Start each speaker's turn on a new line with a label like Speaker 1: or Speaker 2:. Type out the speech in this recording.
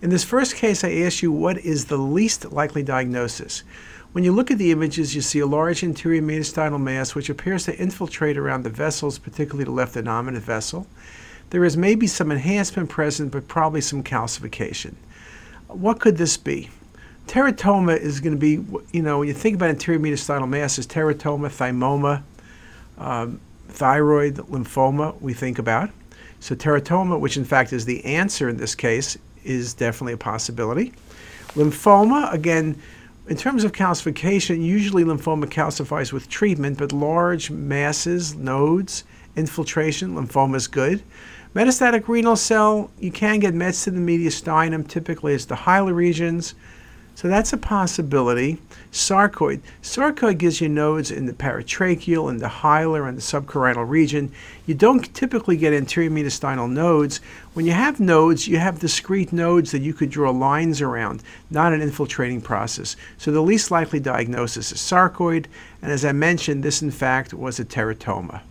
Speaker 1: In this first case, I asked you what is the least likely diagnosis. When you look at the images, you see a large anterior mediastinal mass which appears to infiltrate around the vessels, particularly the left innominate vessel. There is maybe some enhancement present, but probably some calcification. What could this be? Teratoma is going to be, you know, when you think about anterior mediastinal masses, teratoma, thymoma, um, thyroid, lymphoma, we think about. So teratoma, which in fact is the answer in this case, is definitely a possibility. Lymphoma, again, in terms of calcification, usually lymphoma calcifies with treatment, but large masses, nodes, infiltration, lymphoma is good. Metastatic renal cell, you can get mets to the mediastinum, typically it's the hilar regions. So that's a possibility. Sarcoid. Sarcoid gives you nodes in the paratracheal, in the hilar, and the subcarinal region. You don't typically get anterior mediastinal nodes. When you have nodes, you have discrete nodes that you could draw lines around, not an infiltrating process. So the least likely diagnosis is sarcoid, and as I mentioned, this in fact was a teratoma.